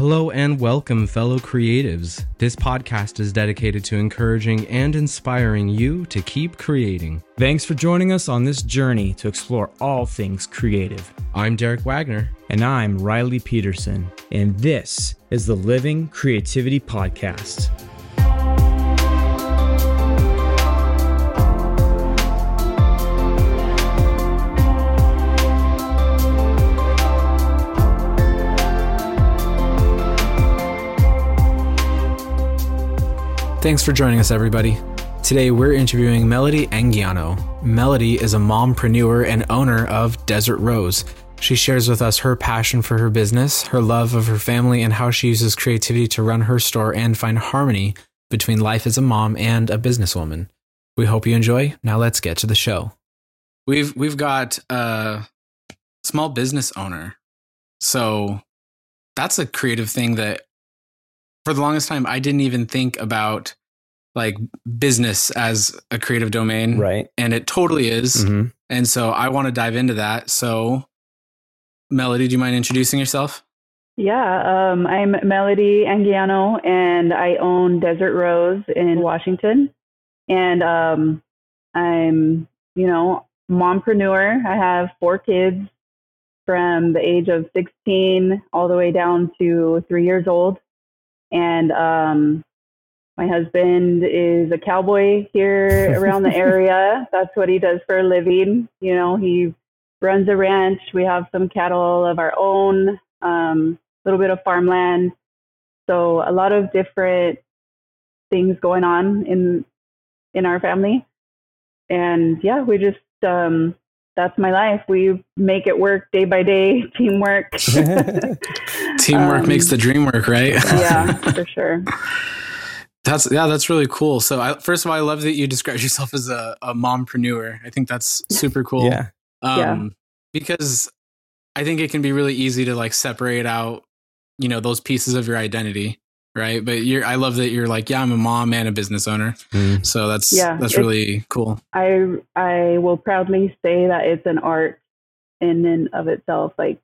Hello and welcome, fellow creatives. This podcast is dedicated to encouraging and inspiring you to keep creating. Thanks for joining us on this journey to explore all things creative. I'm Derek Wagner. And I'm Riley Peterson. And this is the Living Creativity Podcast. Thanks for joining us, everybody. Today we're interviewing Melody Anguiano. Melody is a mompreneur and owner of Desert Rose. She shares with us her passion for her business, her love of her family, and how she uses creativity to run her store and find harmony between life as a mom and a businesswoman. We hope you enjoy. Now let's get to the show. We've we've got a small business owner. So that's a creative thing that for the longest time I didn't even think about like business as a creative domain. Right. And it totally is. Mm-hmm. And so I want to dive into that. So Melody, do you mind introducing yourself? Yeah, um, I'm Melody Anguiano, and I own Desert Rose in Washington. And um, I'm, you know, mompreneur. I have four kids from the age of 16 all the way down to three years old. And um, my husband is a cowboy here around the area. That's what he does for a living. You know, he runs a ranch. We have some cattle of our own, a um, little bit of farmland. So a lot of different things going on in in our family. And yeah, we just um, that's my life. We make it work day by day, teamwork. teamwork um, makes the dream work, right? yeah, for sure. That's yeah, that's really cool. So, I, first of all, I love that you describe yourself as a, a mompreneur. I think that's super cool. Yeah. Um, yeah. Because I think it can be really easy to like separate out, you know, those pieces of your identity, right? But you're, I love that you're like, yeah, I'm a mom and a business owner. Mm. So that's yeah, that's really cool. I I will proudly say that it's an art in and of itself. Like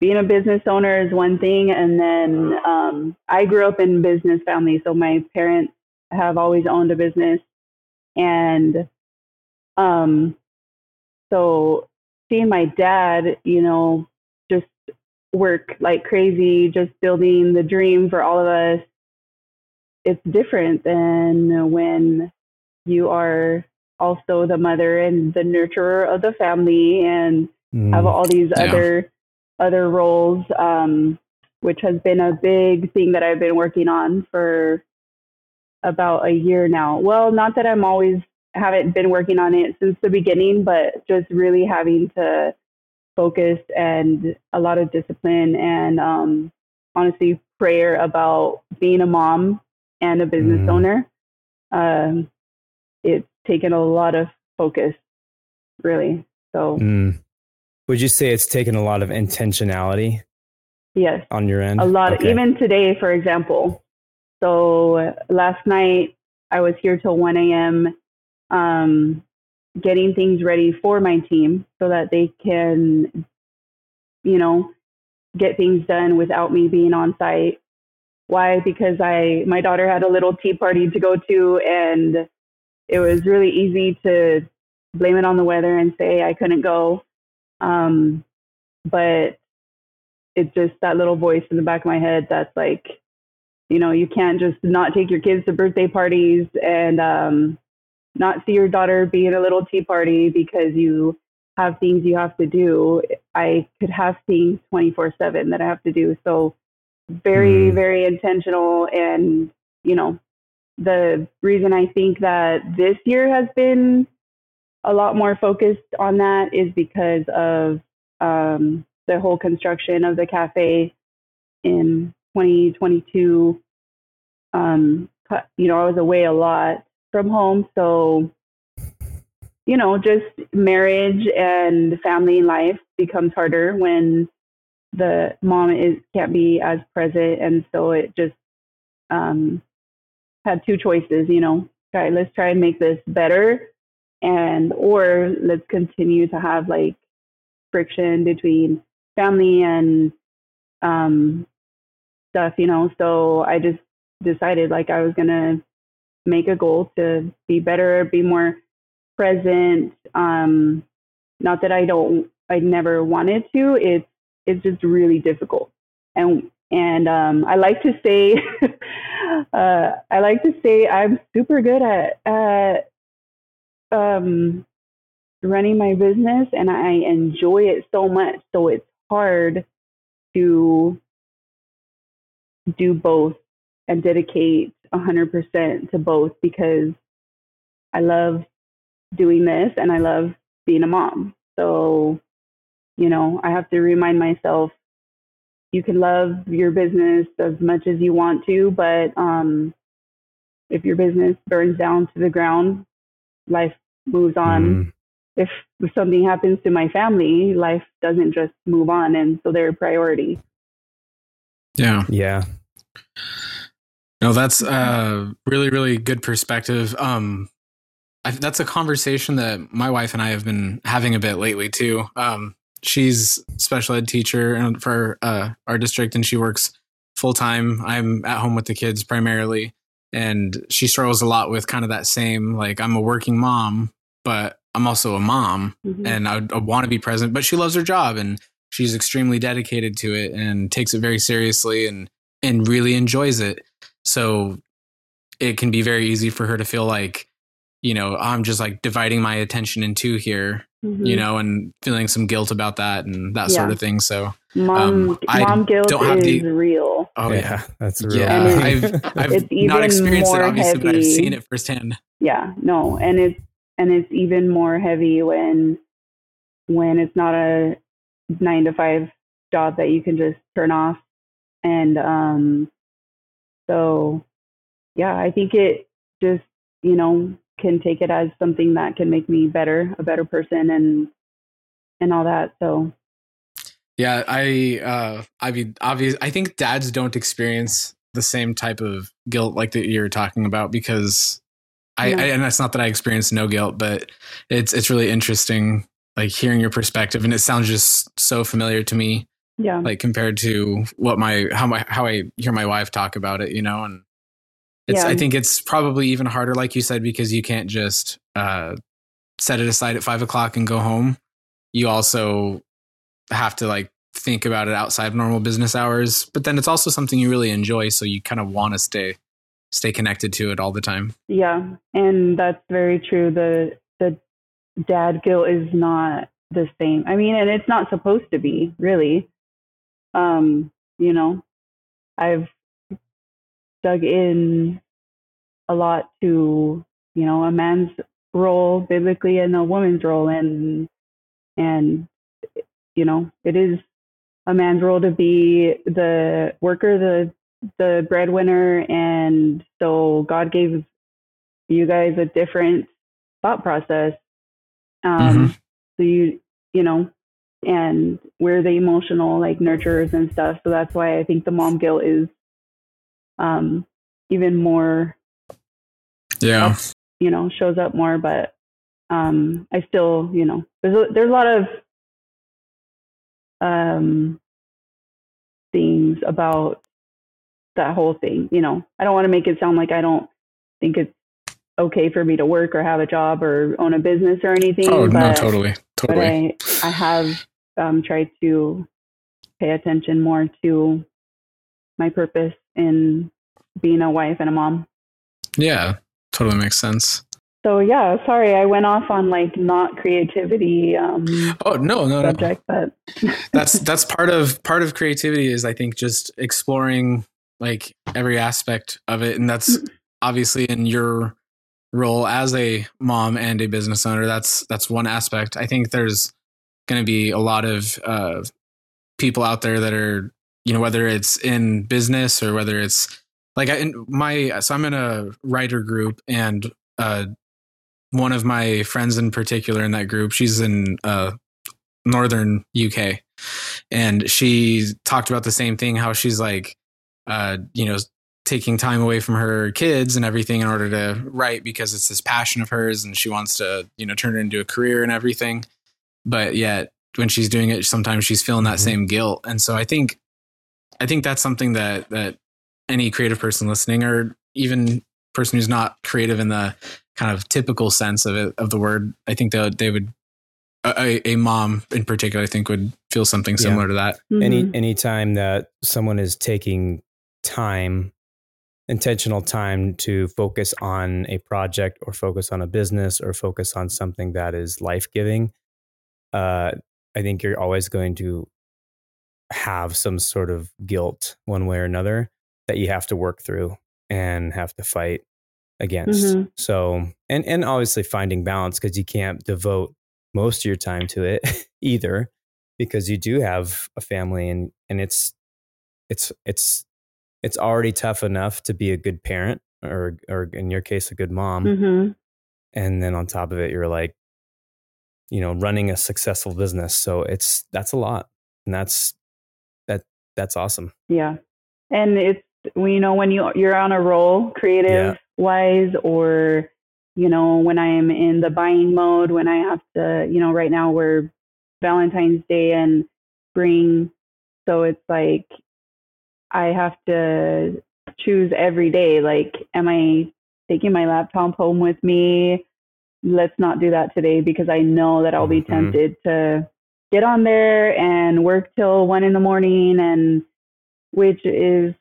being a business owner is one thing and then um, i grew up in business family so my parents have always owned a business and um, so seeing my dad you know just work like crazy just building the dream for all of us it's different than when you are also the mother and the nurturer of the family and mm. have all these yeah. other other roles, um, which has been a big thing that I've been working on for about a year now. Well, not that I'm always haven't been working on it since the beginning, but just really having to focus and a lot of discipline and um, honestly prayer about being a mom and a business mm. owner. Um, it's taken a lot of focus, really. So. Mm. Would you say it's taken a lot of intentionality? Yes. On your end? A lot. Okay. Even today, for example. So last night I was here till 1 a.m. Um, getting things ready for my team so that they can, you know, get things done without me being on site. Why? Because I my daughter had a little tea party to go to and it was really easy to blame it on the weather and say I couldn't go. Um, but it's just that little voice in the back of my head that's like, you know, you can't just not take your kids to birthday parties and um, not see your daughter be in a little tea party because you have things you have to do. I could have things 24 7 that I have to do. So, very, mm. very intentional. And, you know, the reason I think that this year has been a lot more focused on that is because of um, the whole construction of the cafe in 2022. Um, you know, I was away a lot from home, so you know, just marriage and family life becomes harder when the mom is can't be as present, and so it just um, had two choices. You know, try let's try and make this better and or let's continue to have like friction between family and um, stuff, you know. So I just decided like I was gonna make a goal to be better, be more present. Um, not that I don't, I never wanted to. It's it's just really difficult, and and um, I like to say, uh, I like to say I'm super good at at um, running my business, and I enjoy it so much. So it's hard to do both and dedicate 100% to both because I love doing this and I love being a mom. So, you know, I have to remind myself you can love your business as much as you want to, but um, if your business burns down to the ground, life moves on. Mm. If, if something happens to my family, life doesn't just move on. And so they're a priority. Yeah. Yeah. No, that's a really, really good perspective. Um, I, that's a conversation that my wife and I have been having a bit lately too. Um, she's special ed teacher for uh, our district, and she works full time. I'm at home with the kids primarily, and she struggles a lot with kind of that same like I'm a working mom, but I'm also a mom, mm-hmm. and I, I want to be present. But she loves her job, and she's extremely dedicated to it, and takes it very seriously, and and really enjoys it so it can be very easy for her to feel like, you know, I'm just like dividing my attention in two here, mm-hmm. you know, and feeling some guilt about that and that yeah. sort of thing. So mom, um, mom guilt don't have is the, real. Oh yeah, yeah that's real. Yeah, I've, I've not experienced it obviously, heavy. but I've seen it firsthand. Yeah, no, and it's and it's even more heavy when when it's not a nine to five job that you can just turn off and um so, yeah, I think it just, you know, can take it as something that can make me better, a better person and and all that. So yeah, I uh I mean obvious I think dads don't experience the same type of guilt like that you're talking about because I, yeah. I and that's not that I experience no guilt, but it's it's really interesting like hearing your perspective and it sounds just so familiar to me yeah. Like compared to what my how my how I hear my wife talk about it, you know, and it's yeah. I think it's probably even harder, like you said, because you can't just uh set it aside at five o'clock and go home. You also have to like think about it outside of normal business hours. But then it's also something you really enjoy, so you kind of want to stay stay connected to it all the time. Yeah, and that's very true. The the dad guilt is not the same. I mean, and it's not supposed to be really. Um, you know, I've dug in a lot to, you know, a man's role biblically and a woman's role and and you know, it is a man's role to be the worker, the the breadwinner and so God gave you guys a different thought process. Um mm-hmm. so you you know, and we're the emotional like nurturers and stuff. So that's why I think the mom guilt is um, even more. Yeah. Up, you know, shows up more, but um, I still, you know, there's a, there's a lot of um, things about that whole thing. You know, I don't want to make it sound like I don't think it's okay for me to work or have a job or own a business or anything. Oh but, no, totally, totally. But I, I have um, tried to pay attention more to my purpose in being a wife and a mom. Yeah, totally makes sense. So yeah, sorry, I went off on like not creativity. Um, oh no, no, subject, no. But that's that's part of part of creativity is I think just exploring like every aspect of it, and that's mm. obviously in your role as a mom and a business owner. That's that's one aspect. I think there's going to be a lot of uh, people out there that are, you know, whether it's in business or whether it's like I, in my, so I'm in a writer group and uh, one of my friends in particular in that group, she's in uh, northern UK, and she talked about the same thing. How she's like, uh, you know, taking time away from her kids and everything in order to write because it's this passion of hers, and she wants to, you know, turn it into a career and everything but yet when she's doing it, sometimes she's feeling that mm-hmm. same guilt. And so I think I think that's something that that any creative person listening, or even person who's not creative in the kind of typical sense of it of the word, I think that they would a, a mom in particular, I think would feel something similar yeah. to that. Mm-hmm. Any any time that someone is taking time, intentional time to focus on a project or focus on a business or focus on something that is life giving, uh, I think you're always going to have some sort of guilt one way or another that you have to work through and have to fight against. Mm-hmm. So, and and obviously finding balance because you can't devote most of your time to it either because you do have a family and and it's it's it's it's already tough enough to be a good parent or or in your case a good mom mm-hmm. and then on top of it you're like you know running a successful business so it's that's a lot and that's that that's awesome yeah and it's you know when you you're on a roll creative yeah. wise or you know, when I'm in the buying mode, when I have to, you know, right now we're Valentine's Day and spring. So it's like I have to choose every day. Like, am I taking my laptop home with me? Let's not do that today because I know that I'll be mm-hmm. tempted to get on there and work till one in the morning and which is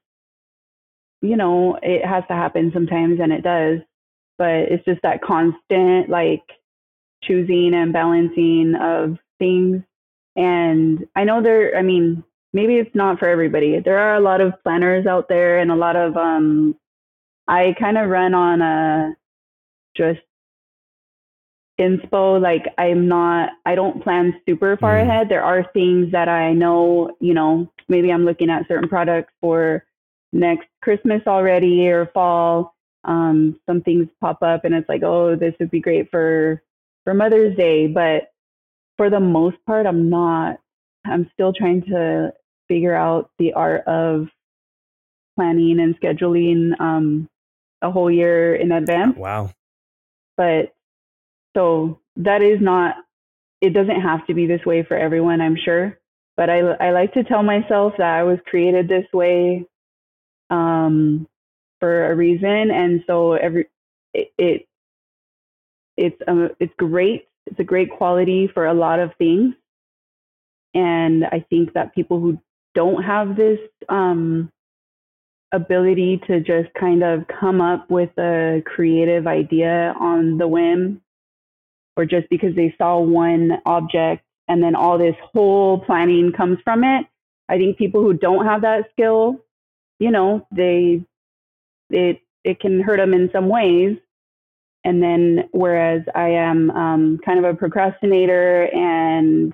you know it has to happen sometimes and it does but it's just that constant like choosing and balancing of things. And I know there, I mean, maybe it's not for everybody. There are a lot of planners out there and a lot of, um, I kind of run on a just inspo. Like I'm not, I don't plan super far mm. ahead. There are things that I know, you know, maybe I'm looking at certain products for next Christmas already or fall um, some things pop up and it's like, oh, this would be great for for Mother's Day. But for the most part, I'm not. I'm still trying to figure out the art of planning and scheduling um, a whole year in advance. Wow. But so that is not. It doesn't have to be this way for everyone, I'm sure. But I I like to tell myself that I was created this way. Um, for a reason, and so every it, it it's um, it's great. It's a great quality for a lot of things, and I think that people who don't have this um, ability to just kind of come up with a creative idea on the whim, or just because they saw one object and then all this whole planning comes from it. I think people who don't have that skill, you know, they it it can hurt them in some ways. And then whereas I am um, kind of a procrastinator and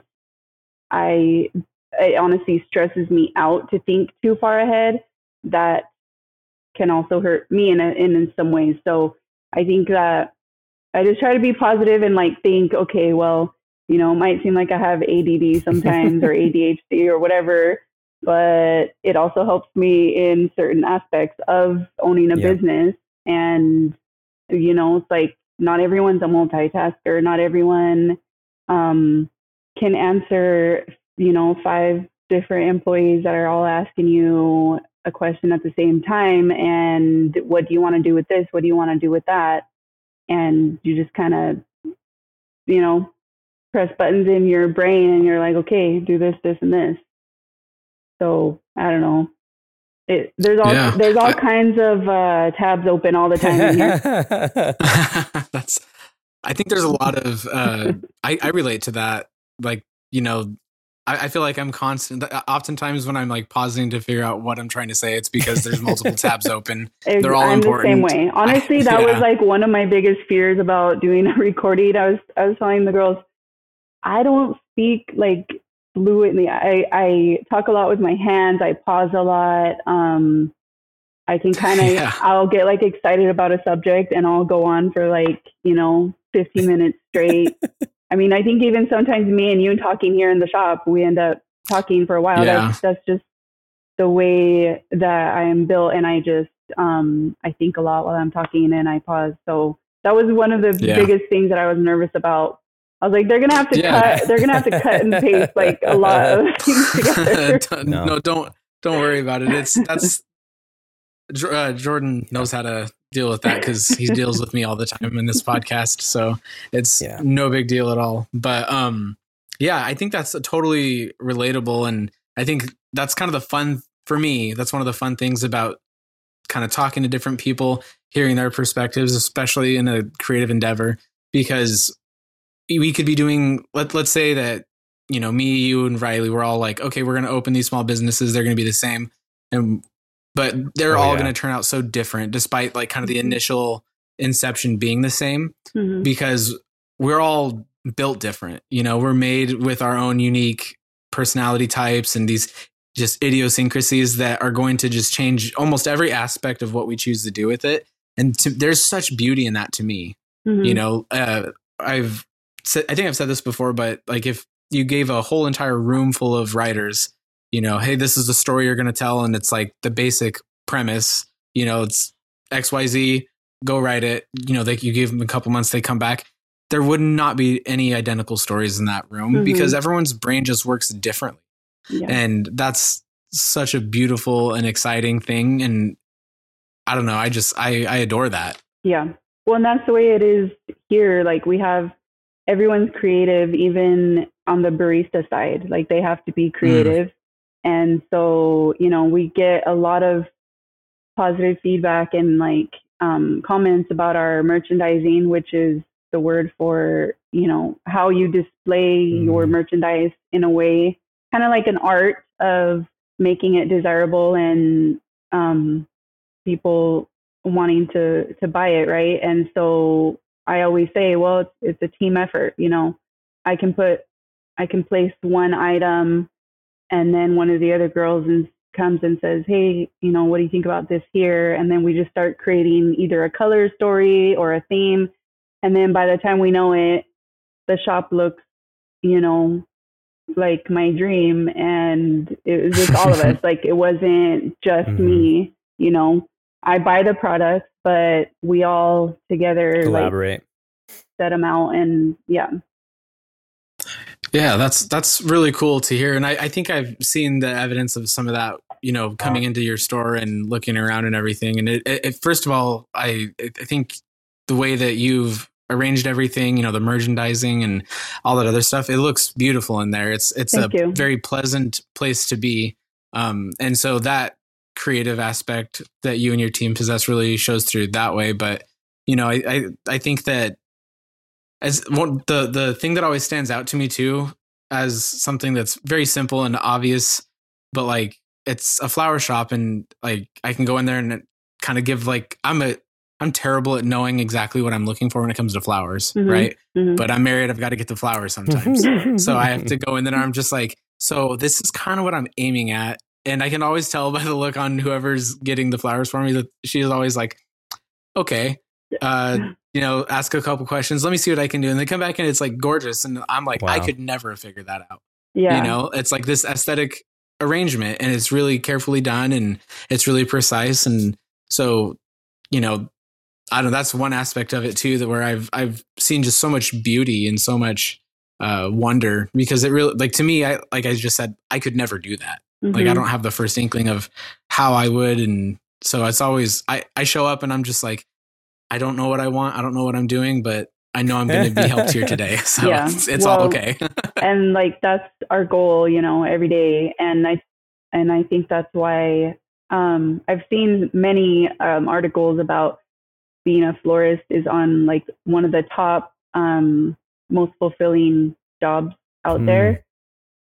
I it honestly stresses me out to think too far ahead. That can also hurt me in a, in, in some ways. So I think that I just try to be positive and like think, okay, well, you know, it might seem like I have ADD sometimes or ADHD or whatever, but it also helps me in certain aspects of owning a yeah. business. And, you know, it's like not everyone's a multitasker, not everyone um, can answer, you know, five different employees that are all asking you a question at the same time. And what do you want to do with this? What do you want to do with that? And you just kind of, you know, press buttons in your brain and you're like, okay, do this, this, and this. So I don't know. It, there's all yeah. there's all I, kinds of uh, tabs open all the time in here. That's. I think there's a lot of. Uh, I, I relate to that. Like you know, I, I, feel like I'm constant. Uh, oftentimes, when I'm like pausing to figure out what I'm trying to say, it's because there's multiple tabs open. They're all I'm important. the same way. Honestly, I, that yeah. was like one of my biggest fears about doing a recording. I was I was telling the girls, I don't speak like fluently. I, I talk a lot with my hands. I pause a lot. Um, I can kind of, yeah. I'll get like excited about a subject and I'll go on for like, you know, 15 minutes straight. I mean, I think even sometimes me and you talking here in the shop, we end up talking for a while. Yeah. That's, that's just the way that I am built. And I just, um, I think a lot while I'm talking and I pause. So that was one of the yeah. biggest things that I was nervous about I was like, they're gonna have to yeah. cut. They're gonna have to cut and paste like a lot of things together. no. no, don't don't worry about it. It's that's uh, Jordan knows how to deal with that because he deals with me all the time in this podcast. So it's yeah. no big deal at all. But um, yeah, I think that's totally relatable, and I think that's kind of the fun for me. That's one of the fun things about kind of talking to different people, hearing their perspectives, especially in a creative endeavor, because we could be doing. Let Let's say that you know me, you, and Riley, we're all like, okay, we're going to open these small businesses. They're going to be the same, and but they're oh, all yeah. going to turn out so different despite like kind of the mm-hmm. initial inception being the same mm-hmm. because we're all built different you know we're made with our own unique personality types and these just idiosyncrasies that are going to just change almost every aspect of what we choose to do with it and to, there's such beauty in that to me mm-hmm. you know uh, i've said, i think i've said this before but like if you gave a whole entire room full of writers you know, hey, this is the story you're going to tell. And it's like the basic premise, you know, it's XYZ, go write it. You know, they, you give them a couple months, they come back. There would not be any identical stories in that room mm-hmm. because everyone's brain just works differently. Yeah. And that's such a beautiful and exciting thing. And I don't know, I just, I, I adore that. Yeah. Well, and that's the way it is here. Like we have everyone's creative, even on the barista side. Like they have to be mm. creative. Mm. And so, you know, we get a lot of positive feedback and like um, comments about our merchandising, which is the word for, you know, how you display mm. your merchandise in a way, kind of like an art of making it desirable and um, people wanting to to buy it, right? And so I always say, well, it's, it's a team effort. You know, I can put, I can place one item and then one of the other girls and comes and says, "Hey, you know, what do you think about this here?" And then we just start creating either a color story or a theme. And then by the time we know it, the shop looks, you know, like my dream. And it was just all of us. Like it wasn't just mm-hmm. me, you know. I buy the products, but we all together collaborate, like, set them out, and yeah. Yeah, that's that's really cool to hear, and I, I think I've seen the evidence of some of that. You know, coming into your store and looking around and everything. And it, it, first of all, I I think the way that you've arranged everything, you know, the merchandising and all that other stuff, it looks beautiful in there. It's it's Thank a you. very pleasant place to be. Um, and so that creative aspect that you and your team possess really shows through that way. But you know, I I, I think that as one the the thing that always stands out to me too as something that's very simple and obvious but like it's a flower shop and like I can go in there and kind of give like I'm a I'm terrible at knowing exactly what I'm looking for when it comes to flowers, mm-hmm. right? Mm-hmm. But I'm married, I've got to get the flowers sometimes. so I have to go in there I'm just like, so this is kind of what I'm aiming at. And I can always tell by the look on whoever's getting the flowers for me that she is always like, okay, uh, you know, ask a couple questions. Let me see what I can do. And they come back and it's like gorgeous. And I'm like, wow. I could never have figured that out. Yeah. You know, it's like this aesthetic arrangement and it's really carefully done and it's really precise. And so, you know, I don't know, that's one aspect of it too, that where I've, I've seen just so much beauty and so much, uh, wonder because it really, like to me, I, like I just said, I could never do that. Mm-hmm. Like I mm-hmm. don't have the first inkling of how I would. And so it's always, I, I show up and I'm just like, I don't know what I want. I don't know what I'm doing, but I know I'm going to be helped here today. So yeah. it's, it's well, all okay. and like that's our goal, you know, every day. And I and I think that's why um, I've seen many um, articles about being a florist is on like one of the top um, most fulfilling jobs out mm. there.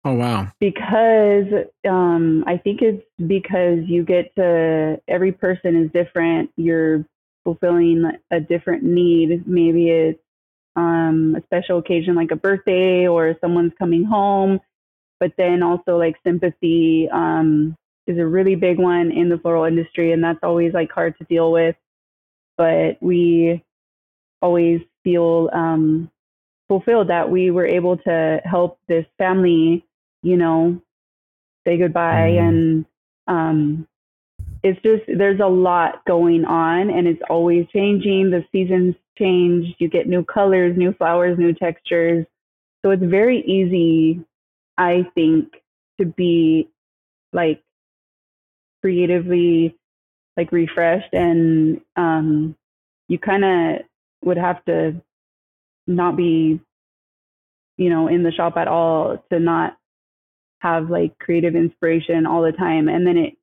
Oh wow! Because um, I think it's because you get to every person is different. You're fulfilling a different need. Maybe it's um, a special occasion like a birthday or someone's coming home. But then also like sympathy um, is a really big one in the floral industry, and that's always like hard to deal with. But we always feel um, fulfilled that we were able to help this family, you know, say goodbye mm. and um, it's just there's a lot going on and it's always changing. The seasons change, you get new colors, new flowers, new textures. So it's very easy, I think, to be like creatively like refreshed and um, you kind of would have to not be you know in the shop at all to not have like creative inspiration all the time and then it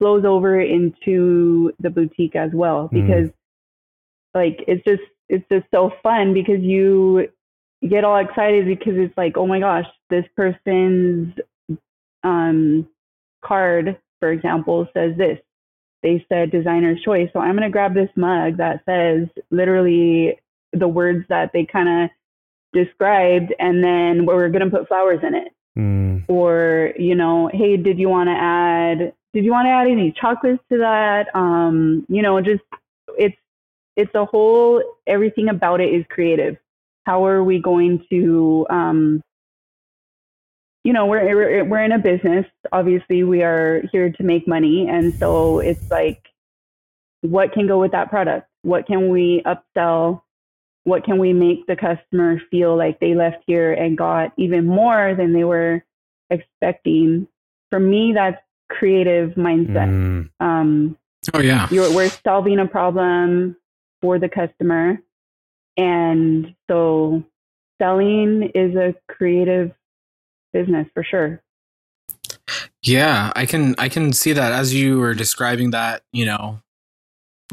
flows over into the boutique as well Mm. because like it's just it's just so fun because you get all excited because it's like oh my gosh this person's um card for example says this they said designer's choice so i'm going to grab this mug that says literally the words that they kind of described and then we're going to put flowers in it Mm. or you know hey did you want to add did you want to add any chocolates to that? Um you know just it's it's a whole everything about it is creative. How are we going to um you know we're we're, we're in a business. Obviously we are here to make money. And so it's like what can go with that product? What can we upsell? What can we make the customer feel like they left here and got even more than they were expecting? For me that's creative mindset Mm. um, Oh yeah. you're, we're solving a problem for the customer and so selling is a creative business for sure Yeah, I can I can see that as you were describing that, you know,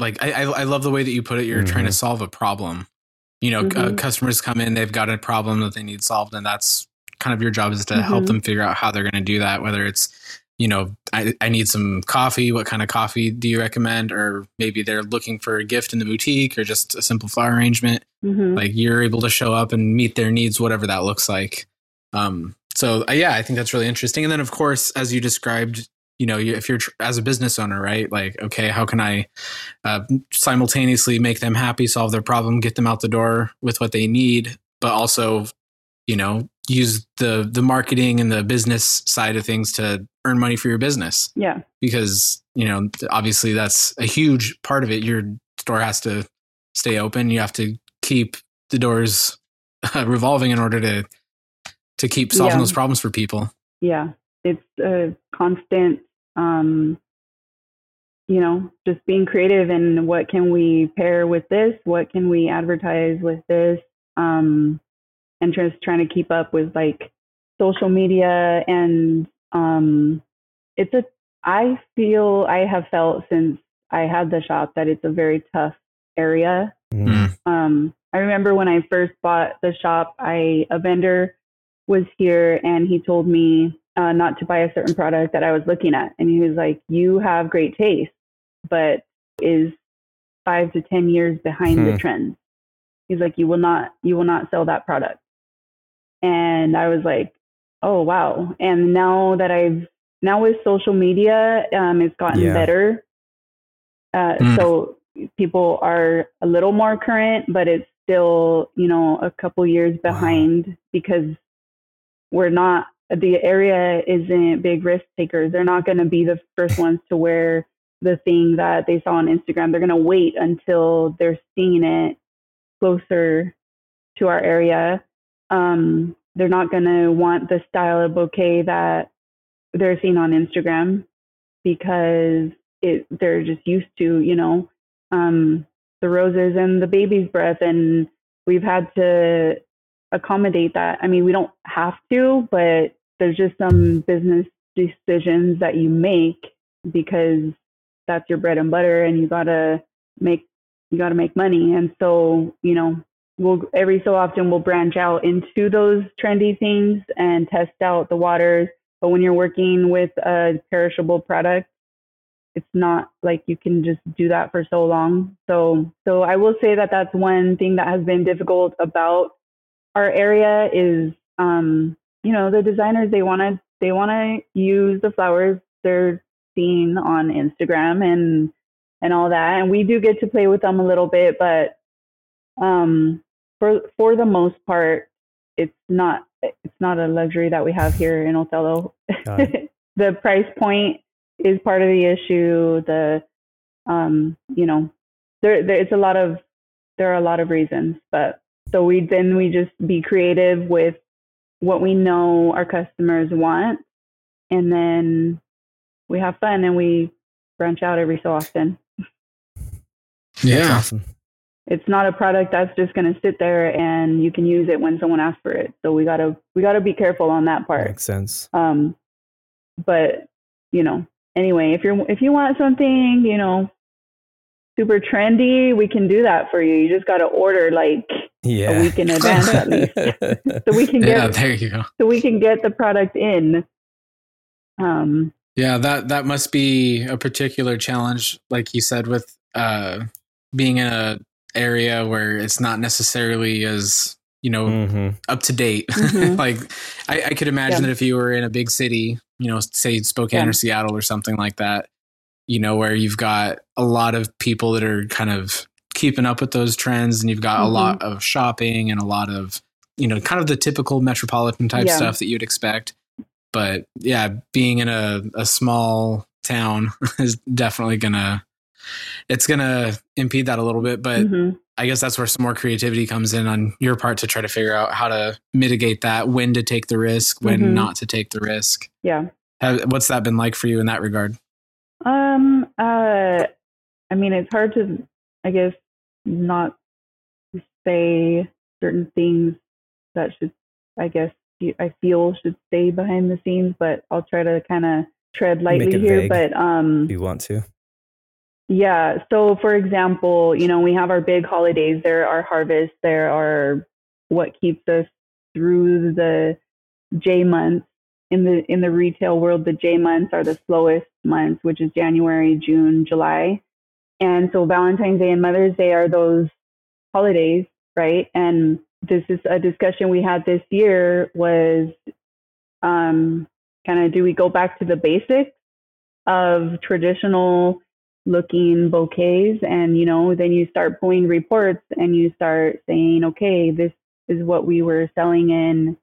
like I I, I love the way that you put it. You're trying to Mhm. solve a problem. You know, uh, Mhm. customers come in, they've got a problem that they need solved, and that's kind of your job is to help Mhm. them figure out how they're going to do that. Whether it's, you know, I, I need some coffee. What kind of coffee do you recommend? Or maybe they're looking for a gift in the boutique, or just a simple flower arrangement. Hmm like you're able to show up and meet their needs whatever that looks like. Um so uh, yeah i think that's really interesting. And then of course as you described you know you, if you're tr- as a business owner right? Like okay how can i uh, simultaneously make them happy solve their problem get them out the door with what they need but also you know use the the marketing and the business side of things to earn money for your business. Yeah. Because you know obviously that's a huge part of it. Your store has to stay open. You have to keep the doors uh, revolving in order to to keep solving Yeah. those problems for people. Yeah. It's a constant um you know just being creative and what can we pair with this? What can we advertise with this? Um and just trying to keep up with like social media and um it's a i feel i have felt since i had the shop that it's a very tough area Mm. um, I remember when I first bought the shop, I a vendor was here and he told me uh, not to buy a certain product that I was looking at, and he was like, "You have great taste, but is five to ten years behind Hmm. the trends." He's like, "You will not, you will not sell that product." And I was like, "Oh wow!" And now that I've now with social media, um, it's gotten Yeah. better. Uh, Hmm. So people are a little more current, but it's still, you know, a couple years behind because we're not, the area isn't big risk takers. They're not going to be the first ones to wear the thing that they saw on Instagram. They're going to wait until they're seeing it closer to our area. Um, they're not going to want the style of bouquet that they're seeing on Instagram because it, they're just used to, you know, um, the roses and the baby's breath. And we've had to accommodate that. I mean, we don't have to, but there's just some business decisions that you make because that's your bread and butter and you gotta make you gotta make money. And so, you know, we'll every so often we'll branch out into those trendy things and test out the waters. But when you're working with a perishable product, it's not like you can just do that for so long. So, so I will say that that's one thing that has been difficult about our area is, um, you know, the designers they want to they want to use the flowers they're seeing on Instagram and and all that, and we do get to play with them a little bit, but um, for for the most part, it's not it's not a luxury that we have here in Othello. The price point is part of the issue. The um, you know, there, there it's a lot of there are a lot of reasons, but so we then we just be creative with what we know our customers want, and then we have fun and we branch out every so often. Yeah. That's awesome. It's not a product that's just going to sit there and you can use it when someone asks for it. So we gotta we gotta be careful on that part. Makes sense. Um, but you know, anyway, if you're if you want something, you know, super trendy, we can do that for you. You just got to order like Yeah. a week in advance at least, so we can Yeah, get there you go. so we can get the product in. Um, Yeah, that that must be a particular challenge, like you said, with uh, being in a area where it's not necessarily as you know hmm up to date. Mhm. like I, I could imagine Yeah. that if you were in a big city, you know, say Spokane Yeah. or Seattle or something like that, you know, where you've got a lot of people that are kind of keeping up with those trends, and you've got a Mhm. lot of shopping and a lot of you know, kind of the typical metropolitan type Yeah. stuff that you'd expect. But yeah, being in a, a small town is definitely gonna it's gonna impede that a little bit. But mhm. I guess that's where some more creativity comes in on your part to try to figure out how to mitigate that, when to take the risk, when Mhm. not to take the risk. Yeah. Have, what's that been like for you in that regard? Um. Uh. I mean, it's hard to, I guess, not say certain things that should, I guess, I feel should stay behind the scenes, but I'll try to kind of tread lightly here. vague. But um, If you want to. Yeah. So, for example, you know, we have our big holidays. There are harvests. There are what keeps us through the J months. In the in the retail world, the J months are the slowest months, which is January, June, July. And so Valentine's Day and Mother's Day are those holidays, right? And this is a discussion we had this year was um, kind of do we go back to the basics of traditional looking bouquets and you know then you start pulling reports and you start saying okay this is what we were selling in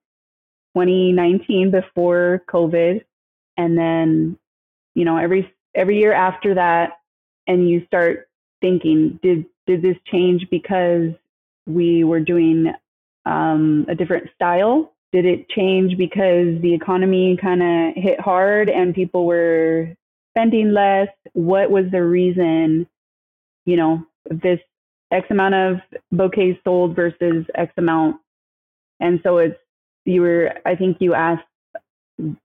2019 before covid. And then you know every every year after that and you start thinking did did this change because we were doing um, a different style? Did it change because the economy kind of hit hard and people were spending less? What was the reason, you know, this X amount of bouquets sold versus X amount? And so it's, you were, I think you asked,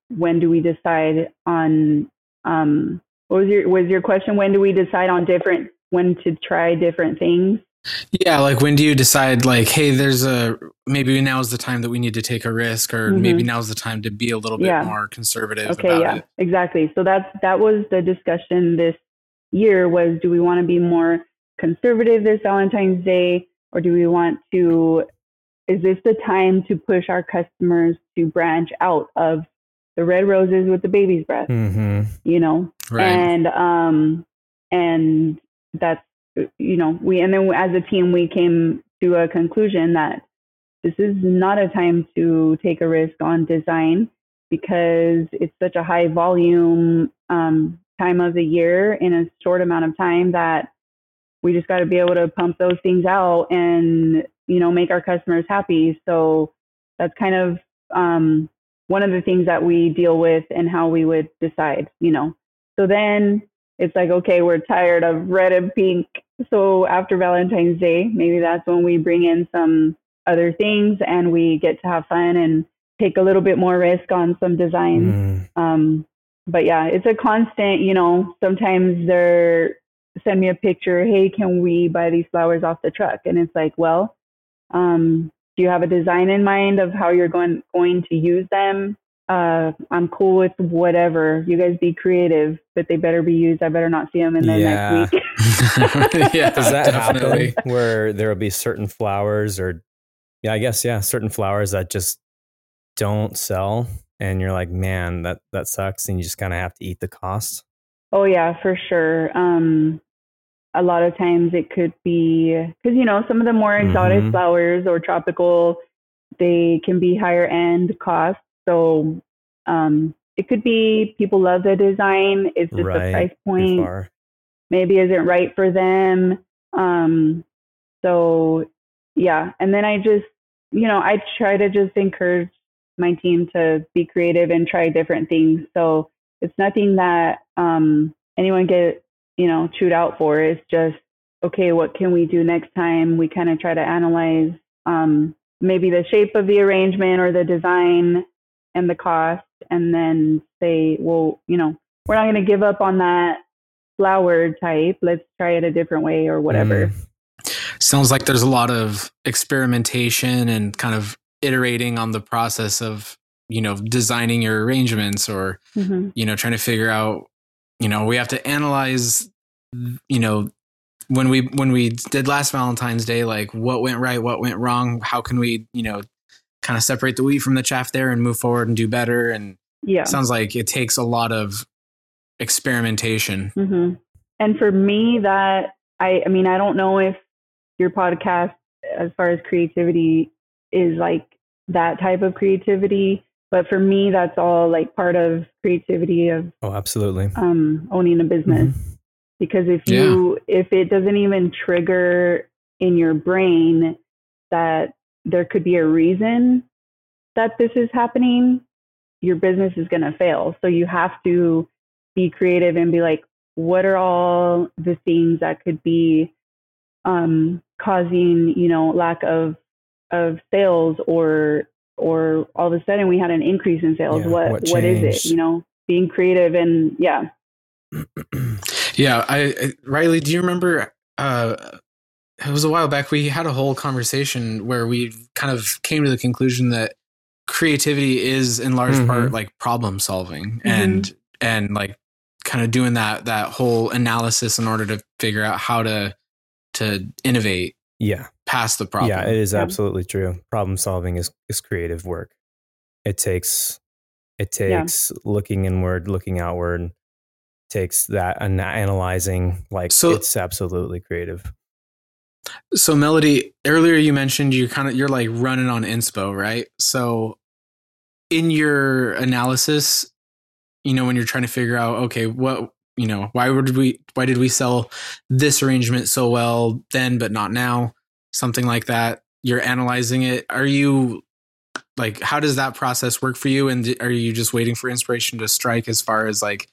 when do we decide on, um, what was your, was your question? When do we decide on different, when to try different things? Yeah, like when do you decide like, hey, there's a maybe now is the time that we need to take a risk, or Mhm. maybe now's the time to be a little bit Yeah. more conservative Okay, about yeah, it. exactly. So that's that was the discussion this year was do we want to be more conservative this Valentine's Day or do we want to is this the time to push our customers to branch out of the red roses with the baby's breath, hmm you know? Right. And um and that's you know, we and then as a team we came to a conclusion that this is not a time to take a risk on design because it's such a high volume um, time of the year in a short amount of time that we just got to be able to pump those things out and you know make our customers happy. So that's kind of um, one of the things that we deal with and how we would decide you know. So then it's like okay we're tired of red and pink so after valentine's day maybe that's when we bring in some other things and we get to have fun and take a little bit more risk on some designs Mm. um, but yeah, it's a constant, you know, sometimes they're send me a picture, hey, can we buy these flowers off the truck? And it's like, well, um, do you have a design in mind of how you're going going to use them? Uh, I'm cool with whatever. You guys be creative, but they better be used. I better not see them in the Yeah. next week. yeah, Does that definitely. happen where there will be certain flowers or, yeah, I guess, yeah, certain flowers that just don't sell and you're like, man, that, that sucks. And you just kind of have to eat the cost. Oh yeah, for sure. Um, a lot of times it could be because you know some of the more exotic Mhm. flowers or tropical, they can be higher end cost. So um, it could be people love the design. It's just Right. the price point maybe isn't right for them. Um, so yeah, and then I just you know I try to just encourage my team to be creative and try different things. So it's nothing that um, anyone get you know chewed out for. It's just okay, what can we do next time? We kind of try to analyze um, maybe the shape of the arrangement or the design and the cost, and then say, well, you know, we're not going to give up on that flower type. Let's try it a different way or whatever. Mm. Sounds like there's a lot of experimentation and kind of iterating on the process of you know designing your arrangements or mm-hmm. you know trying to figure out you know we have to analyze you know when we when we did last Valentine's Day, like what went right, what went wrong, how can we, you know, kind of separate the wheat from the chaff there and move forward and do better. And yeah, sounds like it takes a lot of experimentation. Mm-hmm. And for me, that I, I mean, I don't know if your podcast, as far as creativity, is like that type of creativity. But for me, that's all like part of creativity of oh, absolutely, um, owning a business. Mm-hmm because if you yeah. if it doesn't even trigger in your brain that there could be a reason that this is happening your business is going to fail. So you have to be creative and be like what are all the things that could be um, causing you know lack of of sales or or all of a sudden we had an increase in sales. Yeah, what what, what is it? you know being creative and yeah. Yeah, I, I Riley, do you remember? Uh, it was a while back. We had a whole conversation where we kind of came to the conclusion that creativity is in large mm-hmm. part like problem solving mm-hmm. and and like kind of doing that that whole analysis in order to figure out how to to innovate yeah past the problem yeah it is absolutely true problem solving is is creative work it takes it takes yeah. looking inward looking outward takes that and analyzing like so, it's absolutely creative so melody earlier you mentioned you kind of you're like running on inspo right? So in your analysis you know when you're trying to figure out okay what you know why would we why did we sell this arrangement so well then but not now? Something like that. You're analyzing it. Are you like how does that process work for you? And are you just waiting for inspiration to strike as far as like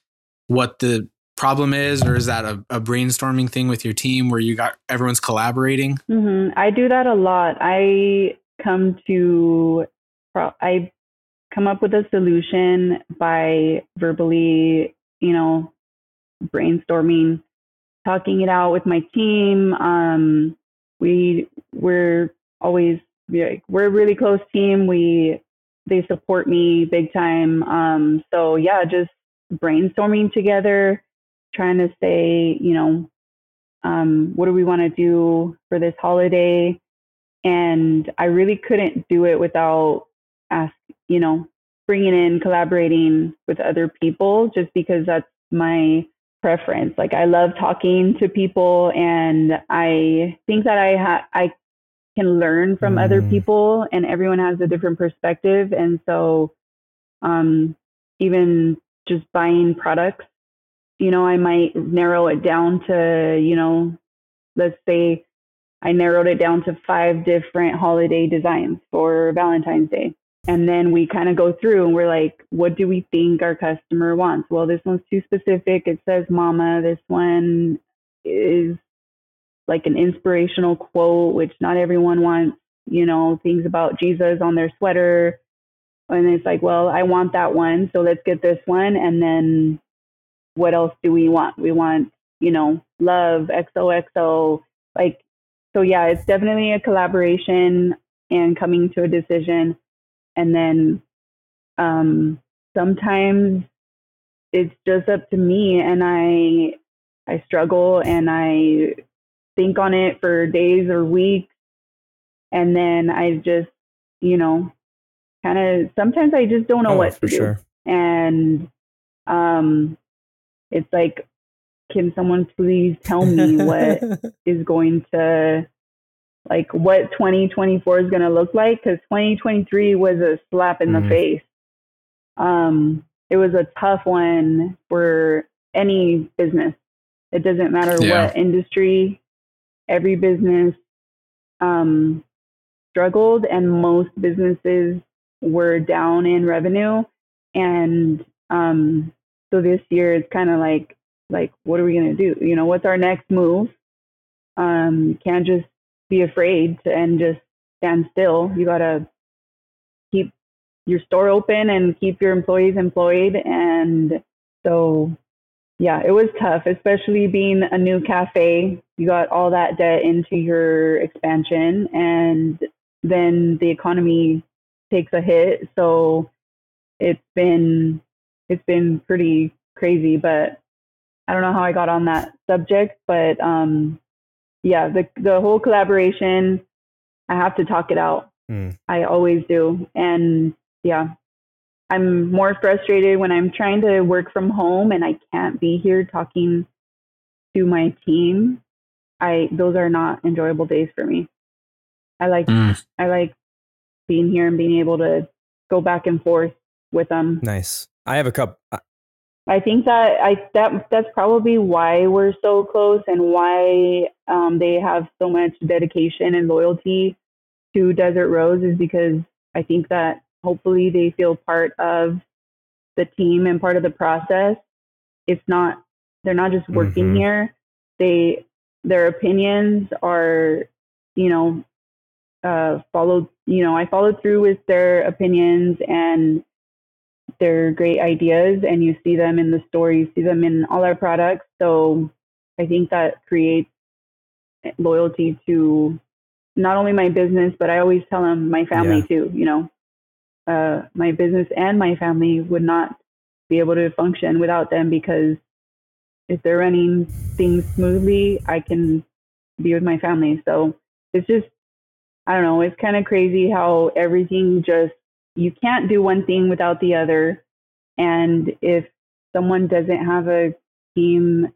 what the problem is or is that a, a brainstorming thing with your team where you got everyone's collaborating? Mm-hmm. i do that a lot. I come to i come up with a solution by verbally you know brainstorming talking it out with my team. Um, we we're always we're a really close team. We they support me big time. Um, so yeah just brainstorming together, trying to say, you know, um, what do we want to do for this holiday? And I really couldn't do it without ask, you know, bringing in collaborating with other people, just because that's my preference. Like I love talking to people, and I think that I ha- I can learn from mm. other people, and everyone has a different perspective, and so um, even just buying products. You know, I might narrow it down to, you know, let's say I narrowed it down to five different holiday designs for Valentine's Day. And then we kind of go through and we're like, what do we think our customer wants? Well, this one's too specific. It says mama. This one is like an inspirational quote, which not everyone wants, you know, things about Jesus on their sweater and it's like, well, I want that one, so let's get this one. And then what else do we want? We want, you know, love, XOXO. Like, so yeah, it's definitely a collaboration and coming to a decision. And then um, sometimes it's just up to me, and I I struggle and I think on it for days or weeks, and then I just, you know, kind of sometimes I just don't know oh, what to do. And um, it's like, can someone please tell me what is going to like what 2024 is going to look like? Because 2023 was a slap in mm-hmm. the face. Um, it was a tough one for any business. It doesn't matter yeah. what industry. Every business um, struggled, and most businesses were down in revenue. And um, so this year it's kind of like like, what are we going to do? You know, what's our next move? Um, can't just be afraid and just stand still. You got to keep your store open and keep your employees employed. And so, yeah, it was tough, especially being a new cafe. You got all that debt into your expansion, and then the economy takes a hit. So it's been it's been pretty crazy, but I don't know how I got on that subject, but um, yeah, the the whole collaboration, I have to talk it out. Mm. I always do, and yeah, I'm more frustrated when I'm trying to work from home and I can't be here talking to my team. I those are not enjoyable days for me. I like mm. I like being here and being able to go back and forth with them. Nice. I have a couple. I think that I that that's probably why we're so close and why um, they have so much dedication and loyalty to Desert Rose is because I think that hopefully they feel part of the team and part of the process. It's not they're not just working mm-hmm. here. They their opinions are you know uh, followed you know I followed through with their opinions and they're great ideas and you see them in the store, you see them in all our products. So I think that creates loyalty to not only my business, but I always tell them my family yeah. too, you know, uh, my business and my family would not be able to function without them because if they're running things smoothly, I can be with my family. So it's just, I don't know, it's kind of crazy how everything just you can't do one thing without the other. And if someone doesn't have a team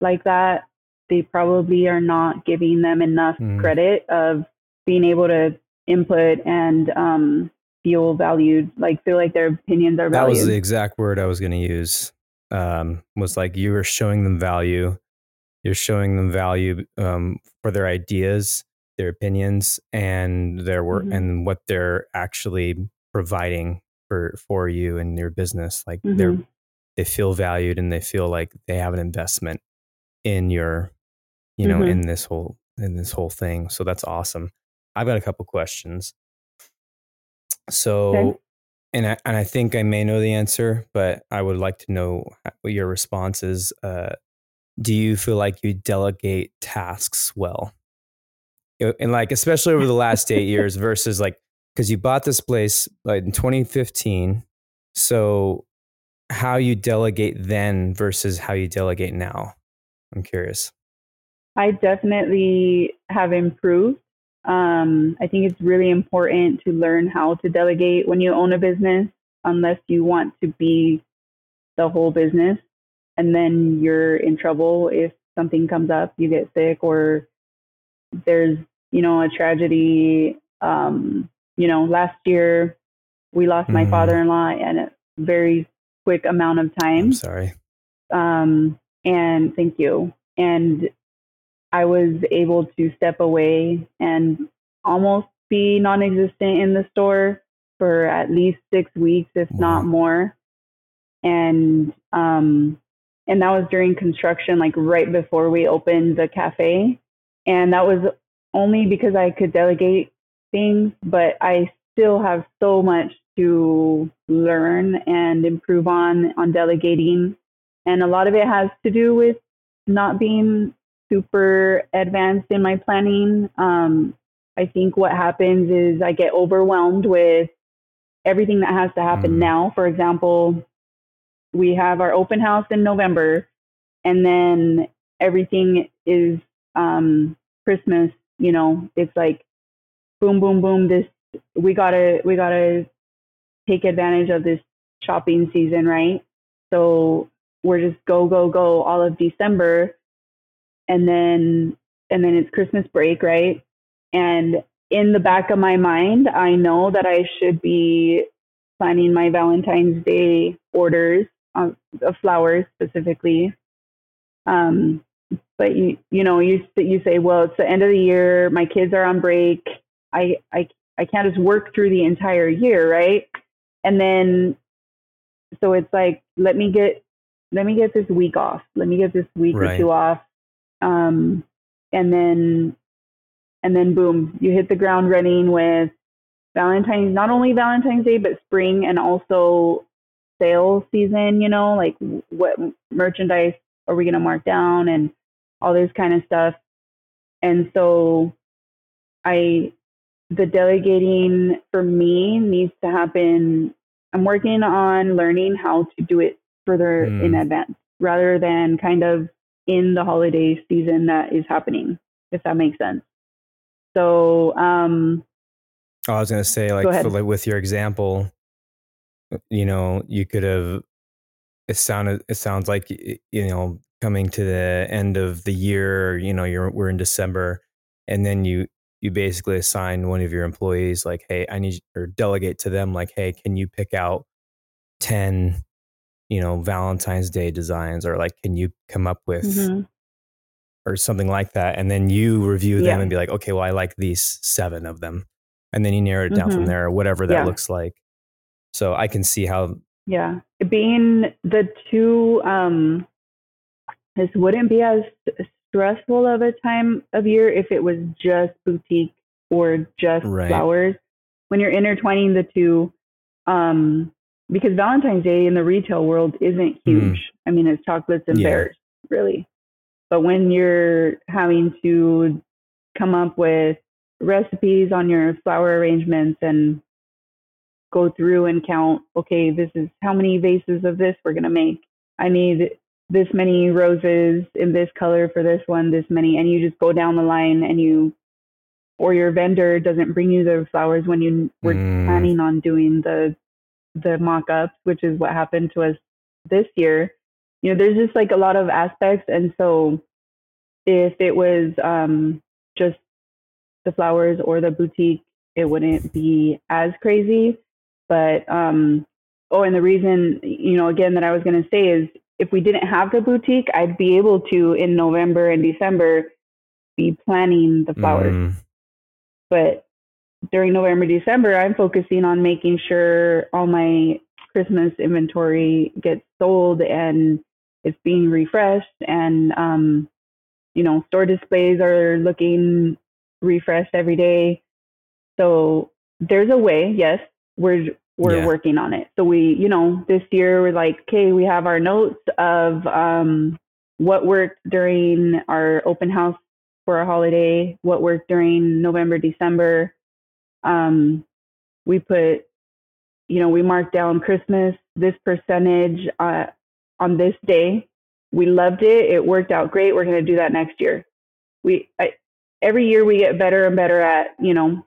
like that, they probably are not giving them enough mm. credit of being able to input and um, feel valued, like feel like their opinions are valued. That was the exact word I was going to use. Um, was like you were showing them value. You're showing them value um, for their ideas, their opinions, and their work, mm-hmm. and what they're actually providing for for you and your business like mm-hmm. they're they feel valued and they feel like they have an investment in your you know mm-hmm. in this whole in this whole thing so that's awesome i've got a couple questions so okay. and I, and I think i may know the answer but i would like to know what your response is uh, do you feel like you delegate tasks well and like especially over the last eight years versus like because you bought this place like in 2015. So how you delegate then versus how you delegate now? I'm curious. I definitely have improved. Um, I think it's really important to learn how to delegate when you own a business, unless you want to be the whole business. And then you're in trouble if something comes up, you get sick, or there's, you know, a tragedy. Um, you know, last year we lost mm. my father-in-law in a very quick amount of time. I'm sorry. Um, and thank you. And I was able to step away and almost be non-existent in the store for at least six weeks, if wow. not more. And um, and that was during construction, like right before we opened the cafe. And that was only because I could delegate things, but I still have so much to learn and improve on on delegating. And a lot of it has to do with not being super advanced in my planning. Um, I think what happens is I get overwhelmed with everything that has to happen mm. now. For example, we have our open house in November, and then everything is um, Christmas. You know, it's like boom, boom, boom. This we gotta we gotta take advantage of this shopping season, right? So we're just go go go all of December, and then and then it's Christmas break, right? And in the back of my mind, I know that I should be planning my Valentine's Day orders of, of flowers specifically. Um, but you you know you you say, well, it's the end of the year. My kids are on break. I, I, I can't just work through the entire year, right? And then, so it's like, let me get, let me get this week off. Let me get this week Right. or two off. Um, and then, and then boom, you hit the ground running with Valentine's, not only Valentine's Day, but spring and also sales season, you know, like what merchandise are we going to mark down and all this kind of stuff. And so I, the delegating for me needs to happen. I'm working on learning how to do it further in Mm. advance rather than kind of in the holiday season that is happening, if that makes sense. So, um, Oh, I was gonna say, like, for, like with your example, you know, you could have. It sounded. It sounds like you know, coming to the end of the year. You know, you're we're in December, and then you you basically assign one of your employees, like, hey, I need or delegate to them, like, hey, can you pick out ten, you know, Valentine's Day designs, or like, can you come up with mhm. or something like that, and then you review them Yeah. and be like, okay, well, I like these seven of them, and then you narrow it down from Mhm. there, or whatever that Yeah. looks like. So I can see how. Yeah. Being the two, um, this wouldn't be as stressful of a time of year if it was just boutique or just Right. flowers. When you're intertwining the two, um, because Valentine's Day in the retail world isn't huge. I mean, it's chocolates and. Yeah. bears, really. But when you're having to come up with recipes on your flower arrangements and go through and count, okay, this is how many vases of this we're going to make. I need this many roses in this color for this one, this many. And you just go down the line and you, or your vendor doesn't bring you the flowers when you were Mm. planning on doing the, the mock ups, which is what happened to us this year. You know, there's just like a lot of aspects. And so if it was um, just the flowers or the boutique, it wouldn't be as crazy. But um, oh, and the reason, you know, again that I was going to say is if we didn't have the boutique, I'd be able to in November and December be planning the flowers. Mm, But during November, December, I'm focusing on making sure all my Christmas inventory gets sold and it's being refreshed and um, you know, store displays are looking refreshed every day. So there's a way, yes, we're we're Yeah. working on it. So we, you know, this year we're like, okay, we have our notes of um, what worked during our open house for a holiday, what worked during November, December. Um, we put, you know, we marked down Christmas, this percentage uh, on this day. We loved it. It worked out great. We're going to do that next year. We I, every year we get better and better at, you know,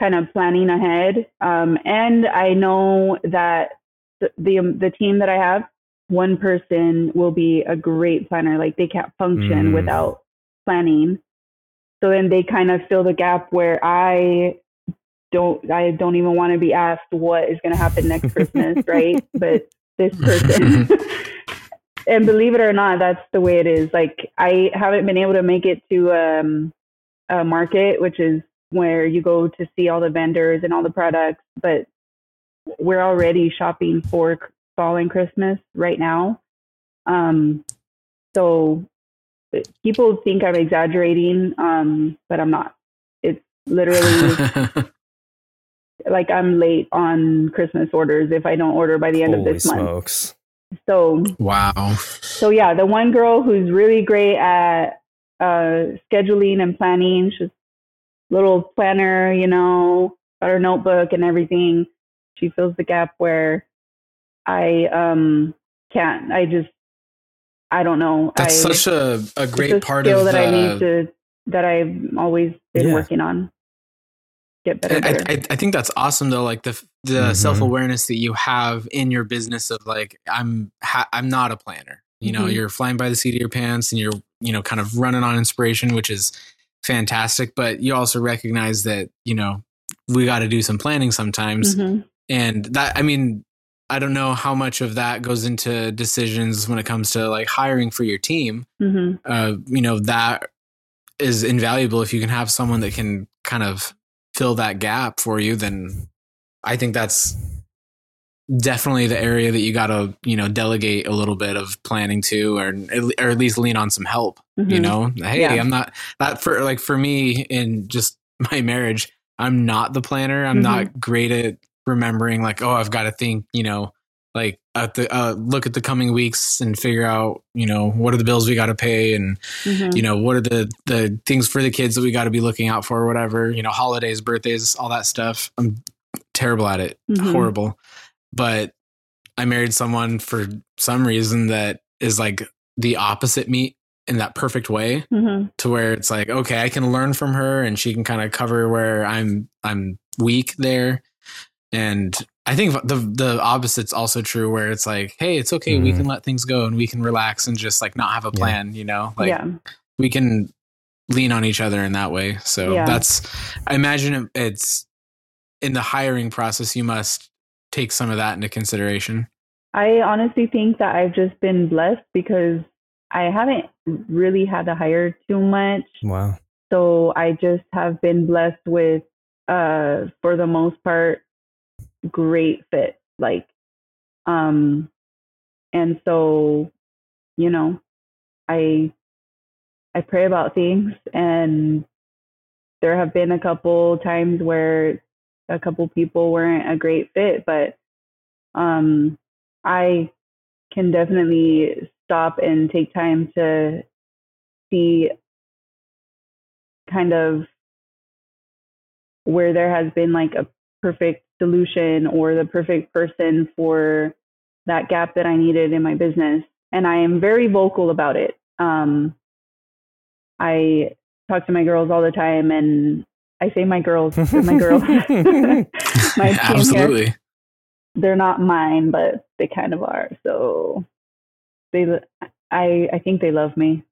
kind of planning ahead. Um, and I know that the, the the team that I have, one person will be a great planner. Like they can't function Mm. without planning. So then they kind of fill the gap where I don't I don't even want to be asked what is going to happen next Christmas, right? But this person and believe it or not, that's the way it is. Like I haven't been able to make it to um, a market, which is where you go to see all the vendors and all the products, but we're already shopping for fall and Christmas right now. Um, so people think I'm exaggerating, um, but I'm not. It's literally like I'm late on Christmas orders if I don't order by the end holy of this month. So wow. so yeah, the one girl who's really great at uh, scheduling and planning, she's a little planner, you know, got her notebook and everything. She fills the gap where I um can't. I just I don't know. That's I, such a, a great it's a part skill of that the, I need to that I've always been Yeah. working on. Get better. I, better. I, I think that's awesome though like the the Mhm. self-awareness that you have in your business of like i'm ha- i'm not a planner you know Mhm. you're flying by the seat of your pants and you're you know kind of running on inspiration which is fantastic but you also recognize that you know we got to do some planning sometimes Mhm. and that i mean i don't know how much of that goes into decisions when it comes to like hiring for your team Mhm. uh, you know, that is invaluable. If you can have someone that can kind of fill that gap for you, then I think that's definitely the area that you got to you know delegate a little bit of planning to or or at least lean on some help mm-hmm. you know hey yeah. i'm not that for like for me in just my marriage i'm not the planner i'm mm-hmm. not great at remembering like oh i've got to think you know like at the uh, look at the coming weeks and figure out you know what are the bills we got to pay and mm-hmm. you know what are the the things for the kids that we got to be looking out for or whatever you know holidays birthdays all that stuff i'm terrible at it mm-hmm. horrible but i married someone for some reason that is like the opposite me in that perfect way mm-hmm. to where it's like okay i can learn from her and she can kind of cover where i'm i'm weak there and I think the the opposite's also true where it's like, hey, it's okay, mm-hmm. we can let things go and we can relax and just like not have a plan, yeah. you know? Like yeah. we can lean on each other in that way. So yeah. that's I imagine it's in the hiring process you must take some of that into consideration. I honestly think that I've just been blessed because I haven't really had to hire too much. Wow. So I just have been blessed with uh for the most part great fit. Like, um, and so, you know, I I pray about things, and there have been a couple times where a couple people weren't a great fit, but um, I can definitely stop and take time to see kind of where there has been like a perfect solution or the perfect person for that gap that I needed in my business. And I am very vocal about it. Um, I talk to my girls all the time, and I say my girls, my girls, my team Absolutely. Here, they're not mine, but they kind of are. So they, I, I think they love me.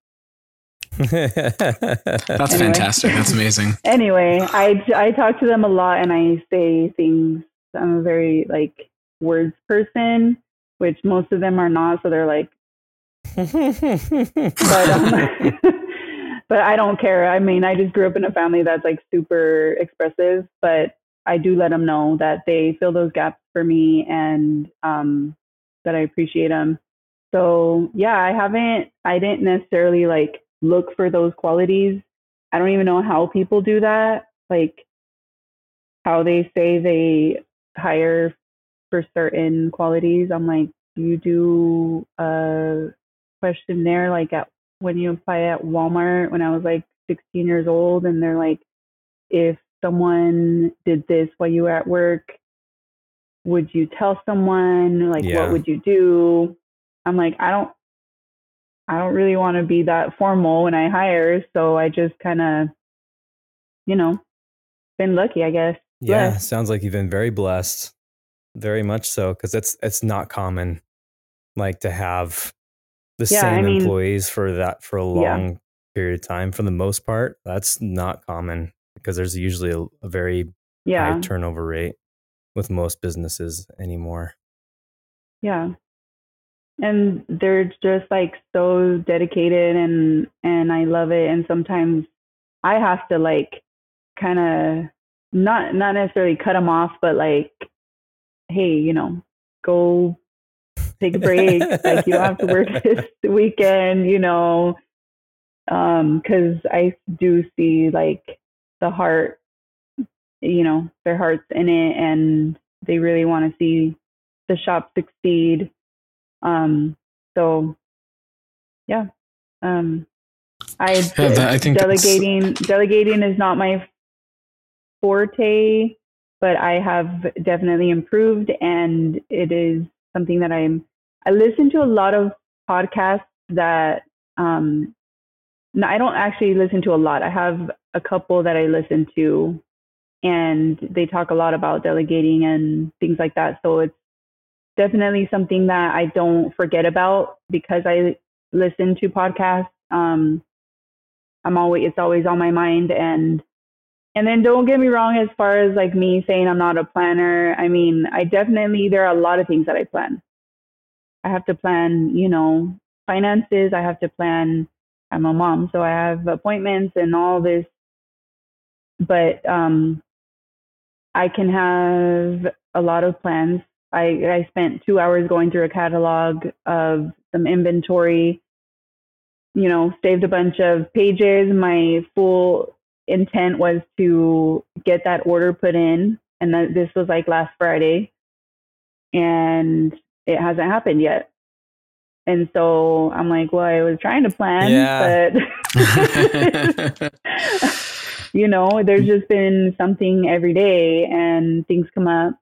That's anyway. fantastic. That's amazing. anyway, I I talk to them a lot and I say things. I'm a very like words person, which most of them are not. So they're like, but um, but I don't care. I mean, I just grew up in a family that's like super expressive, but I do let them know that they fill those gaps for me and um, that I appreciate them. So yeah, I haven't. I didn't necessarily like look for those qualities. I don't even know how people do that. Like how they say they hire for certain qualities. I'm like, do you do a questionnaire like at when you apply at Walmart when I was like 16 years old and they're like, if someone did this while you were at work, would you tell someone? Like, yeah. what would you do? I'm like, I don't I don't really want to be that formal when I hire, so I just kind of, you know, been lucky, I guess. Yeah, blessed. sounds like you've been very blessed, very much so, because it's it's not common, like to have the yeah, same I mean, employees for that for a long yeah. period of time. For the most part, that's not common because there's usually a, a very yeah. high turnover rate with most businesses anymore. Yeah, and they're just like so dedicated and and I love it and sometimes I have to like kind of not not necessarily cut them off but like hey you know go take a break. Like you don't have to work this weekend you know? Um cuz I do see like the heart you know their hearts in it and they really want to see the shop succeed. Um, so yeah, um, I, yeah, that, I think delegating delegating is not my forte, but I have definitely improved, and it is something that I'm. I listen to a lot of podcasts that. Um, no, I don't actually listen to a lot. I have a couple that I listen to, and they talk a lot about delegating and things like that. So it's definitely something that I don't forget about because I listen to podcasts. Um, I'm always it's always on my mind and and then don't get me wrong as far as like me saying I'm not a planner. I mean, I definitely there are a lot of things that I plan. I have to plan, you know, finances, I have to plan I'm a mom, so I have appointments and all this. But um I can have a lot of plans I, I spent two hours going through a catalog of some inventory, you know, saved a bunch of pages. My full intent was to get that order put in. And that this was like last Friday. And it hasn't happened yet. And so I'm like, well, I was trying to plan, Yeah. but you know, there's just been something every day and things come up.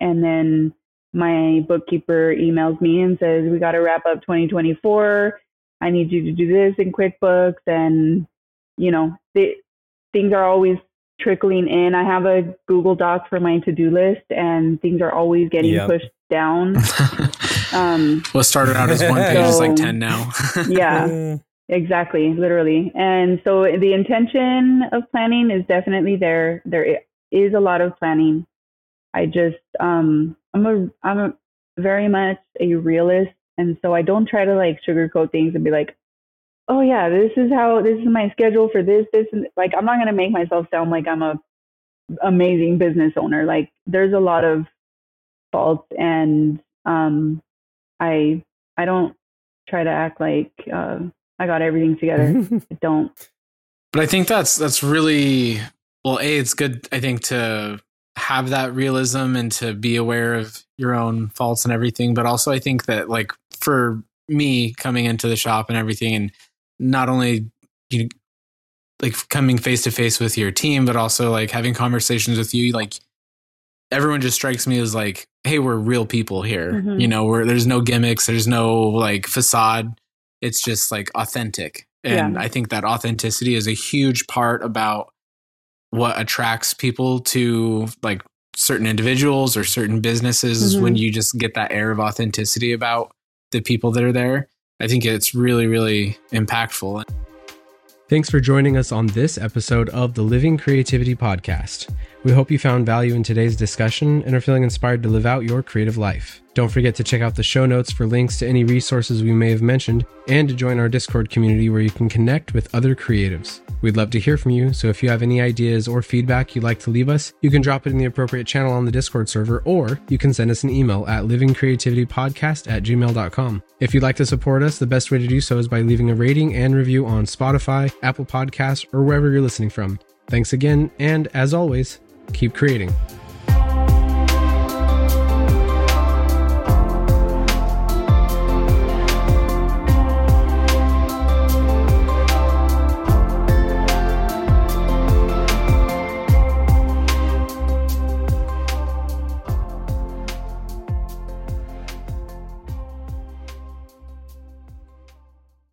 And then my bookkeeper emails me and says, we got to wrap up 2024. I need you to do this in QuickBooks. And, you know, the, things are always trickling in. I have a Google Doc for my to do list, and things are always getting Yep. pushed down. Um, what started out as one page is like 10 now. yeah. Exactly, literally. And so the intention of planning is definitely there. There is a lot of planning. I just um I'm a I'm a very much a realist and so I don't try to like sugarcoat things and be like, "Oh yeah, this is how this is my schedule for this this and like I'm not going to make myself sound like I'm a amazing business owner. Like there's a lot of faults and um I I don't try to act like uh, I got everything together. I don't. But I think that's that's really well. A, it's good. I think to have that realism and to be aware of your own faults and everything. But also, I think that like for me coming into the shop and everything, and not only you like coming face to face with your team, but also like having conversations with you, like everyone just strikes me as like, hey, we're real people here. Mhm. You know, where there's no gimmicks, there's no like facade. It's just like authentic. And Yeah. I think that authenticity is a huge part about what attracts people to like certain individuals or certain businesses is when you just get that air of authenticity about the people that are there. I think it's really, really impactful. Thanks for joining us on this episode of the Living Creativity Podcast. We hope you found value in today's discussion and are feeling inspired to live out your creative life. Don't forget to check out the show notes for links to any resources we may have mentioned and to join our Discord community where you can connect with other creatives. We'd love to hear from you, so if you have any ideas or feedback you'd like to leave us, you can drop it in the appropriate channel on the Discord server or you can send us an email at livingcreativitypodcast at gmail.com. If you'd like to support us, the best way to do so is by leaving a rating and review on Spotify, Apple Podcasts, or wherever you're listening from. Thanks again, and as always, keep creating.